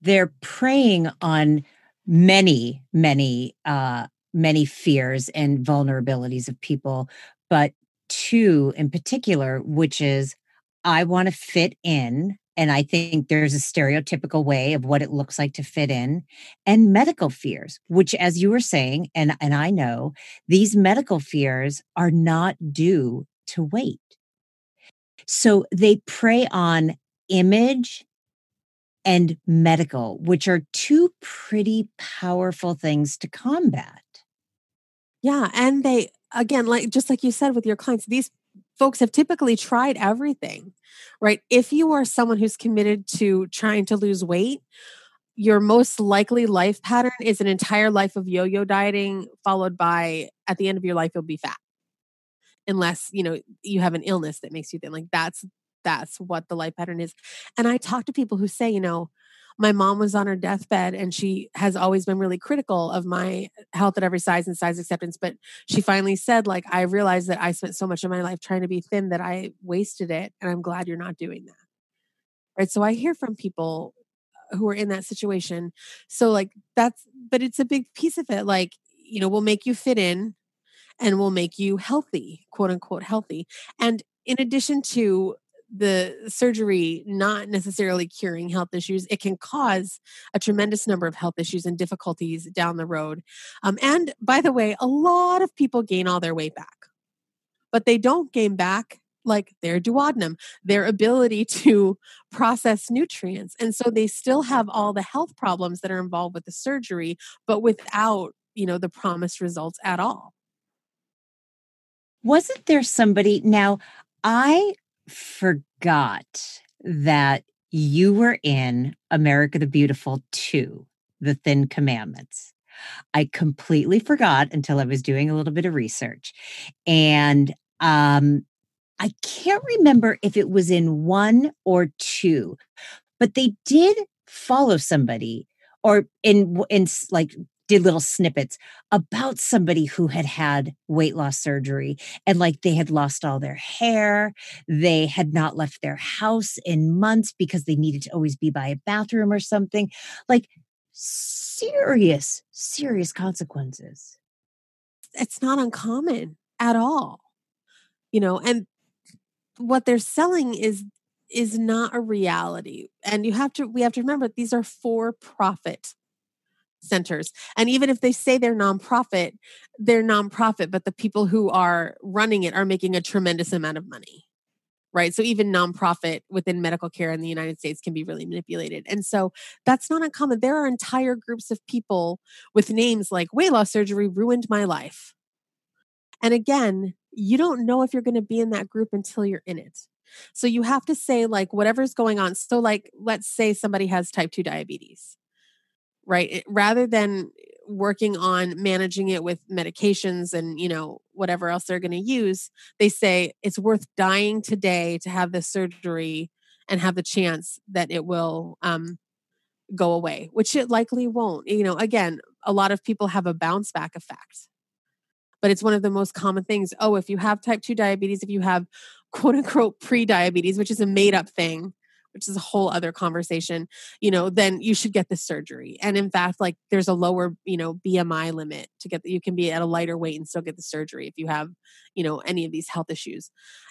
They're preying on many many uh many fears and vulnerabilities of people, but two in particular, which is I want to fit in. And I think there's a stereotypical way of what it looks like to fit in, and medical fears, which, as you were saying, and, and I know, these medical fears are not due to weight. So they prey on image and medical, which are two pretty powerful things to combat. Yeah. And they, again, like just like you said with your clients, these folks have typically tried everything, right? If you are someone who's committed to trying to lose weight, your most likely life pattern is an entire life of yo-yo dieting followed by at the end of your life you'll be fat unless you know you have an illness that makes you thin like that's that's what the life pattern is and i talk to people who say you know my mom was on her deathbed and she has always been really critical of my health at every size and size acceptance but she finally said like i realized that i spent so much of my life trying to be thin that i wasted it and i'm glad you're not doing that. Right so i hear from people who are in that situation so like that's but it's a big piece of it like you know we'll make you fit in and will make you healthy quote unquote healthy and in addition to the surgery not necessarily curing health issues, it can cause a tremendous number of health issues and difficulties down the road. Um, and by the way, a lot of people gain all their weight back, but they don't gain back like their duodenum, their ability to [laughs] process nutrients. And so they still have all the health problems that are involved with the surgery, but without, you know, the promised results at all. Wasn't there somebody now? I forgot that you were in America the Beautiful 2, The Thin Commandments. I completely forgot until I was doing a little bit of research. And um, I can't remember if it was in one or two, but they did follow somebody or in in like did little snippets about somebody who had had weight loss surgery and like they had lost all their hair. They had not left their house in months because they needed to always be by a bathroom or something. Like serious, serious consequences. It's not uncommon at all. You know, and what they're selling is is not a reality. And you have to we have to remember these are for profit centers. And even if they say they're nonprofit, they're nonprofit, but the people who are running it are making a tremendous amount of money. Right. So even nonprofit within medical care in the United States can be really manipulated. And so that's not uncommon. There are entire groups of people with names like weight loss surgery ruined my life. And again, you don't know if you're going to be in that group until you're in it. So you have to say, like, whatever's going on. So, like, let's say somebody has type 2 diabetes right rather than working on managing it with medications and you know whatever else they're going to use they say it's worth dying today to have this surgery and have the chance that it will um, go away which it likely won't you know again a lot of people have a bounce back effect. But it's one of the most common things oh if you have type 2 diabetes if you have quote unquote pre-diabetes which is a made up thing which is a whole other conversation, you know, then you should get the surgery. And in fact, like there's a lower, you know, BMI limit to get that you can be at a lighter weight and still get the surgery if you have, you know, any of these health issues.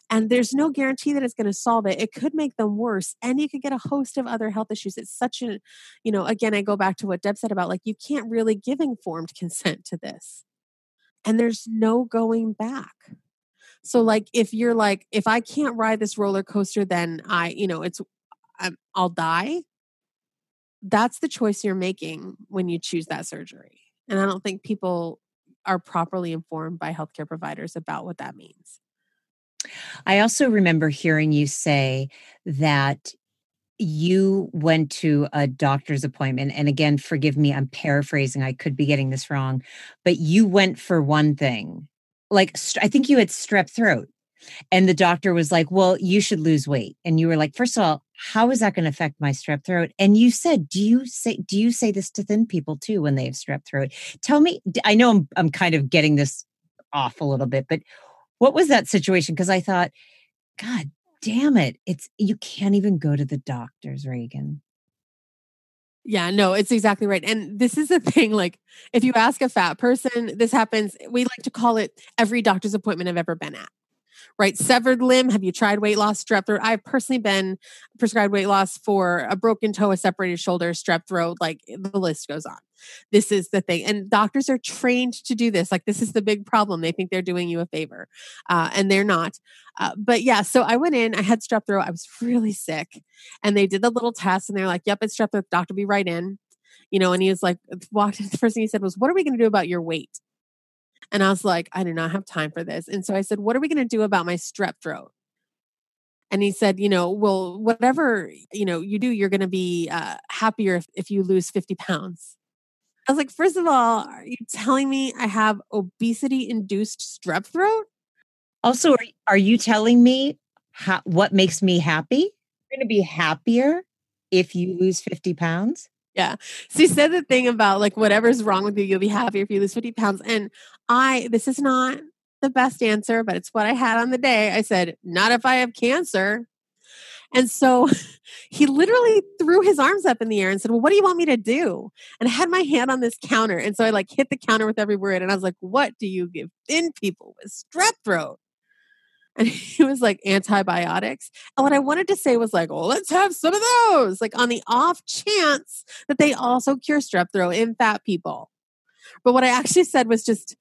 And there's no guarantee that it's going to solve it. It could make them worse and you could get a host of other health issues. It's such a, you know, again, I go back to what Deb said about like you can't really give informed [laughs] consent to this. And there's no going back. So like if you're like if I can't ride this roller coaster then I you know it's I'm, I'll die, that's the choice you're making when you choose that surgery. And I don't think people are properly informed by healthcare providers about what that means. I also remember hearing you say that you went to a doctor's appointment. And again, forgive me, I'm paraphrasing, I could be getting this wrong, but you went for one thing. Like, I think you had strep throat. And the doctor was like, Well, you should lose weight. And you were like, First of all, how is that going to affect my strep throat? And you said, Do you say do you say this to thin people too when they have strep throat? Tell me, I know I'm I'm kind of getting this off a little bit, but what was that situation? Because I thought, God damn it. It's you can't even go to the doctors, Ragen. Yeah, no, it's exactly right. And this is the [laughs] thing like if you ask a fat person, this happens, we like to call it every doctor's appointment I've ever been at right? Severed limb. Have you tried weight loss, strep throat? I've personally been prescribed weight loss for a broken toe, a separated shoulder, strep throat. Like the list goes on. This is the thing. And doctors are trained to do this. Like, this is the big problem. They think they're doing you a favor, uh, and they're not. Uh, but yeah, so I went in, I had strep throat. I was really sick. And they did the little test, and they're like, yep, it's strep throat. Doctor, be right in. You know, and he was like, walked. The first thing he said was, What are we going to do about your weight? And I was like, I do not have time for this. And so I said, What are we going to do about my strep throat? And he said, You know, well, whatever, you know, you do, you're going to be uh, happier if, if you lose 50 pounds. I was like, First of all, are you telling me I have obesity induced strep throat? Also, are, are you telling me how, what makes me happy? You're going to be happier if you lose 50 pounds? Yeah. She said the thing about like whatever's wrong with you, you'll be happy if you lose 50 pounds. And I, this is not the best answer, but it's what I had on the day. I said, not if I have cancer. And so [laughs] he literally threw his arms up in the air and said, Well, what do you want me to do? And I had my hand on this counter. And so I like hit the counter with every word. And I was like, What do you give thin people with strep throat? And [laughs] he was like antibiotics. And what I wanted to say was like, well, let's have some of those, like on the off chance that they also cure strep throat in fat people. But what I actually said was just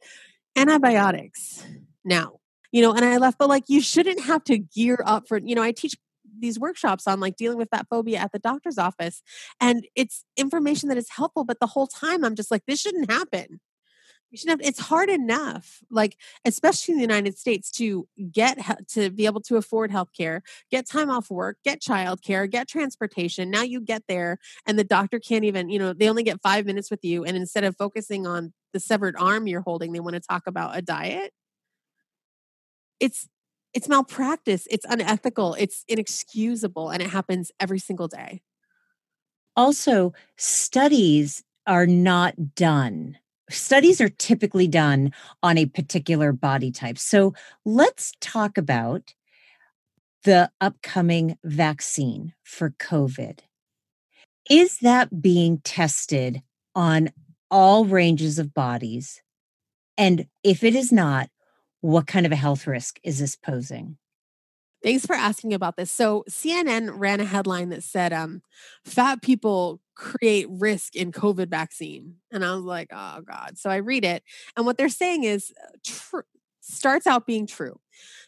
antibiotics now, you know, and I left, but like you shouldn't have to gear up for, you know, I teach these workshops on like dealing with fat phobia at the doctor's office and it's information that is helpful but the whole time i'm just like this shouldn't happen you should have it's hard enough like especially in the united states to get to be able to afford health care get time off work get child care get transportation. Now you get there and the doctor can't even you know they only get five minutes with you and instead of focusing on the severed arm you're holding they want to talk about a diet. It's it's malpractice. It's unethical. It's inexcusable and it happens every single day. Also studies are not done studies are typically done on a particular body type. So let's talk about the upcoming vaccine for COVID. Is that being tested on all ranges of bodies? And if it is not, what kind of a health risk is this posing? Thanks for asking about this. So CNN ran a headline that said, um, fat people create risk in COVID vaccine. And I was like, oh God. So I read it. And what they're saying is uh, true starts out being true.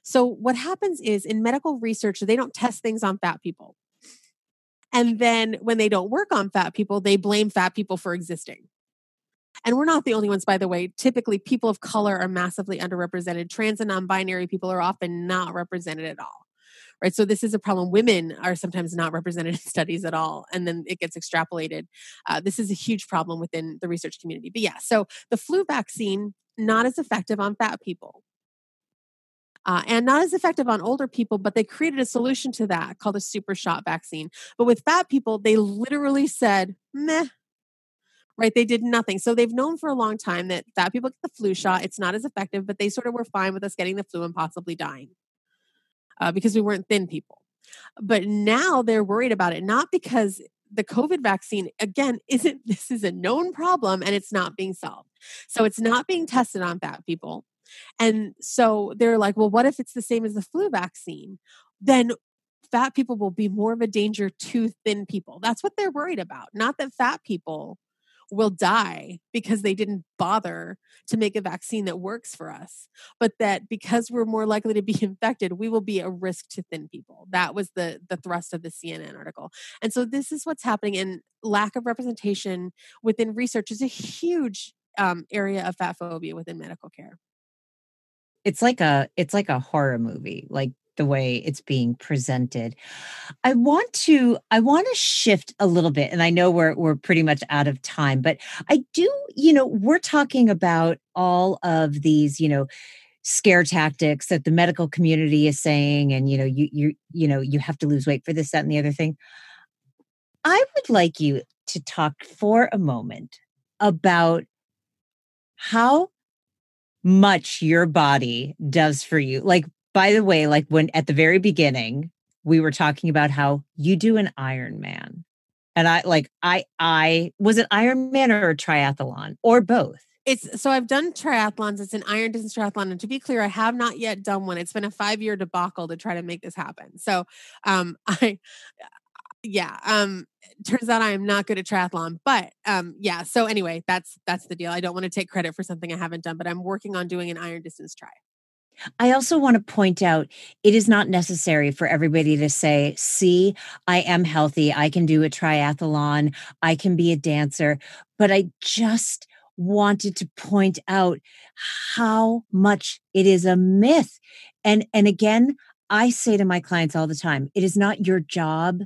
So what happens is in medical research, they don't test things on fat people. And then when they don't work on fat people, they blame fat people for existing. And we're not the only ones, by the way. Typically, people of color are massively underrepresented. Trans and non binary people are often not represented at all. Right. So, this is a problem. Women are sometimes not represented [laughs] in studies at all. And then it gets extrapolated. Uh, this is a huge problem within the research community. But yeah, so the flu vaccine, not as effective on fat people. Uh, and not as effective on older people, but they created a solution to that called a super shot vaccine. But with fat people, they literally said, meh, right? They did nothing. So they've known for a long time that fat people get the flu shot. It's not as effective, but they sort of were fine with us getting the flu and possibly dying uh, because we weren't thin people. But now they're worried about it, not because the COVID vaccine, again, isn't [laughs] this is a known problem and it's not being solved. So it's not being tested on fat people. And so they're like, well, what if it's the same as the flu vaccine? Then fat people will be more of a danger to thin people. That's what they're worried about. Not that fat people will die because they didn't bother to make a vaccine that works for us, but that because we're more likely to be [laughs] infected, we will be a risk to thin people. That was the the thrust of the CNN article. And so this is what's happening and lack of representation within research is a huge um, area of fat phobia within medical care it's like a it's like a horror movie like the way it's being presented. I want to I want to shift a little bit and I know we're we're pretty much out of time, but I do, you know, we're talking about all of these, you know, scare tactics that the medical community is saying and you know, you you you know, you have to lose weight for this that and the other thing. I would like you to talk for a moment about how much your body does for you. Like by the way, like when at the very beginning, we were talking about how you do an Ironman. And I like I I was it Ironman or a triathlon or both? It's so I've done triathlons. It's an iron distance triathlon. And to be clear, I have not yet done one. It's been a five year debacle to try to make this happen. So um [laughs] I yeah, um turns out I am not good at triathlon. But um yeah, so anyway, that's that's the deal. I don't want to take credit for something I haven't done, but I'm working on doing an iron distance try. I also want to point out it is not necessary for everybody to say, see, I am healthy. I can do a triathlon. I can be a dancer. But I just wanted to point out how much it is a myth. And, and again, I say to my clients all the time, it is not your job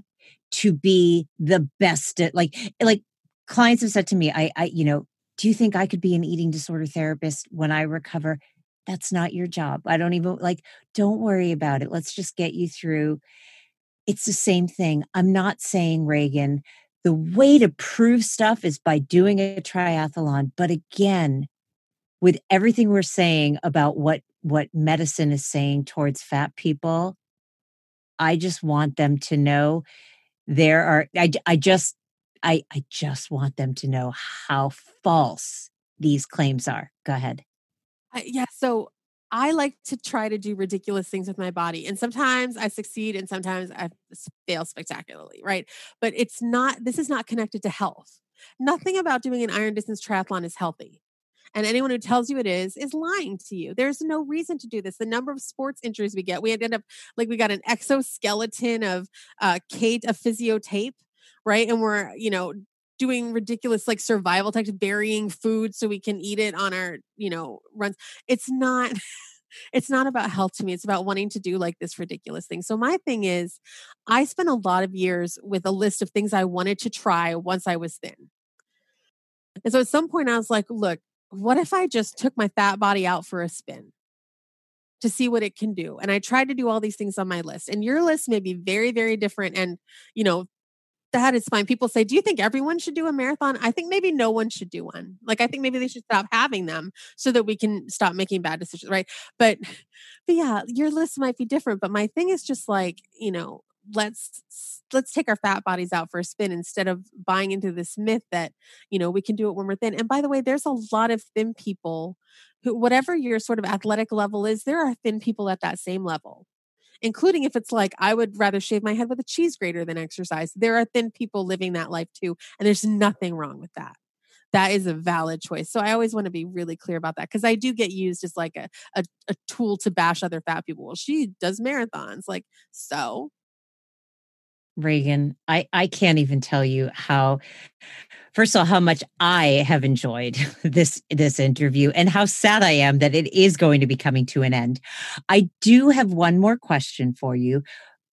to be the best at like, like clients have said to me, I, I, you know, do you think I could be an eating disorder therapist when I recover? That's not your job. I don't even like, don't worry about it. Let's just get you through. It's the same thing. I'm not saying, Ragen, the way to prove stuff is by doing a triathlon. But again, with everything we're saying about what what medicine is saying towards fat people, I just want them to know there are I, I just I I just want them to know how false these claims are. Go ahead yeah. So I like to try to do ridiculous things with my body. And sometimes I succeed and sometimes I fail spectacularly, right? But it's not, this is not connected to health. Nothing about doing an iron distance triathlon is healthy. And anyone who tells you it is, is lying to you. There's no reason to do this. The number of sports injuries we get, we end up like we got an exoskeleton of uh, KT, a physio tape, right? And we're, you know, doing ridiculous like survival tactics, burying food so we can eat it on our, you know, runs. It's not [laughs] it's not about health to me. It's about wanting to do like this ridiculous thing. So my thing is I spent a lot of years with a list of things I wanted to try once I was thin. And so at some point I was like, look, what if I just took my fat body out for a spin? to see what it can do. And I tried to do all these things on my list. And your list may be very, very different. And, you know, that is fine. People say, Do you think everyone should do a marathon? I think maybe no one should do one. Like, I think maybe they should stop having them so that we can stop making bad decisions, right? But, but yeah, your list might be different. But my thing is just like, you know, let's let's take our fat bodies out for a spin instead of buying into this myth that you know we can do it when we're thin and by the way there's a lot of thin people who whatever your sort of athletic level is there are thin people at that same level including if it's like I would rather shave my head with a cheese grater than exercise. There are thin people living that life too, and there's nothing wrong with that. That is a valid choice. So I always want to be really clear about that because I do get used as like a, a, a tool to bash other fat people. Well, she does marathons, like so. Ragen, I, I can't even tell you how first of all how much I have enjoyed [laughs] this this interview and how sad I am that it is going to be coming to an end. I do have one more question for you.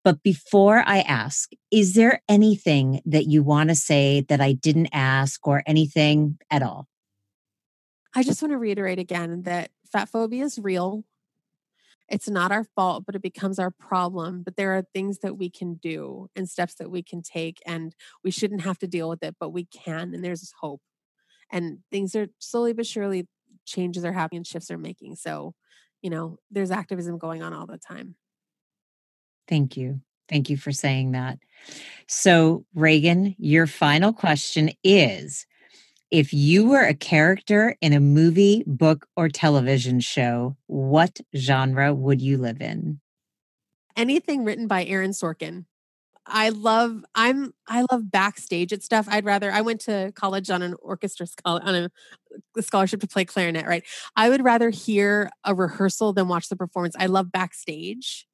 But before I ask, is there anything that you want to say that I didn't ask or anything at all? I just want to reiterate again that fat phobia is real it's not our fault, but it becomes our problem. But there are things that we can do and steps that we can take, and we shouldn't have to deal with it, but we can, and there's hope. And things are slowly but surely changes are happening and shifts are making. So, you know, there's activism going on all the time. Thank you. Thank you for saying that. So, Ragen, your final question is if you were a character in a movie, book, or television show, what genre would you live in? Anything written by Aaron Sorkin. I love I'm I love backstage at stuff. I'd rather I went to college on an orchestra uh, on a, a scholarship to play clarinet, right? I would rather hear a rehearsal than watch the performance. I love backstage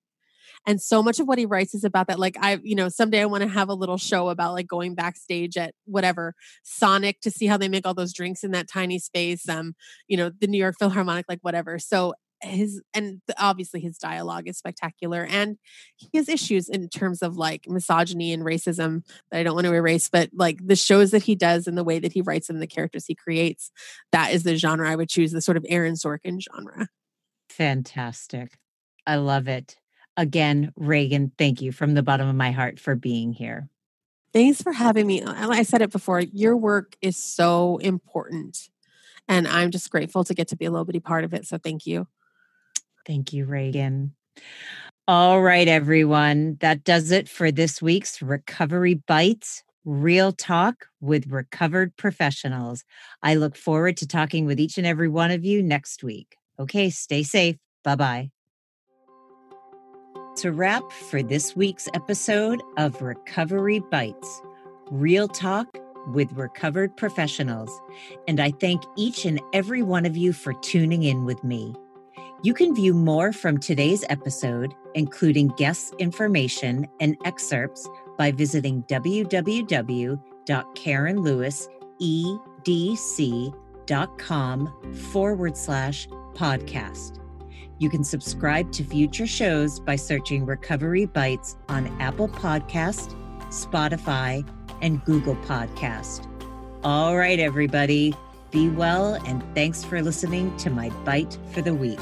and so much of what he writes is about that like i you know someday i want to have a little show about like going backstage at whatever sonic to see how they make all those drinks in that tiny space um you know the new york philharmonic like whatever. So his and obviously his dialogue is spectacular and he has issues in terms of like misogyny and racism that I don't want to erase but like the shows that he does and the way that he writes them the characters he creates that is the genre I would choose the sort of Aaron Sorkin genre. Fantastic. I love it Again, Ragen, thank you from the bottom of my heart for being here. Thanks for having me. I said it before, your work is so important. And I'm just grateful to get to be a little bitty part of it. So thank you. Thank you, Ragen. All right, everyone. That does it for this week's Recovery Bites Real Talk with Recovered Professionals. I look forward to talking with each and every one of you next week. Okay, stay safe. Bye bye a wrap for this week's episode of Recovery Bites Real Talk with Recovered Professionals. And I thank each and every one of you for tuning in with me. You can view more from today's episode, including guest information and excerpts, by visiting www.karenlewisedc.com forward slash podcast. You can subscribe to future shows by searching Recovery Bites on Apple Podcast, Spotify, and Google Podcast. All right, everybody, be well, and thanks for listening to my bite for the week.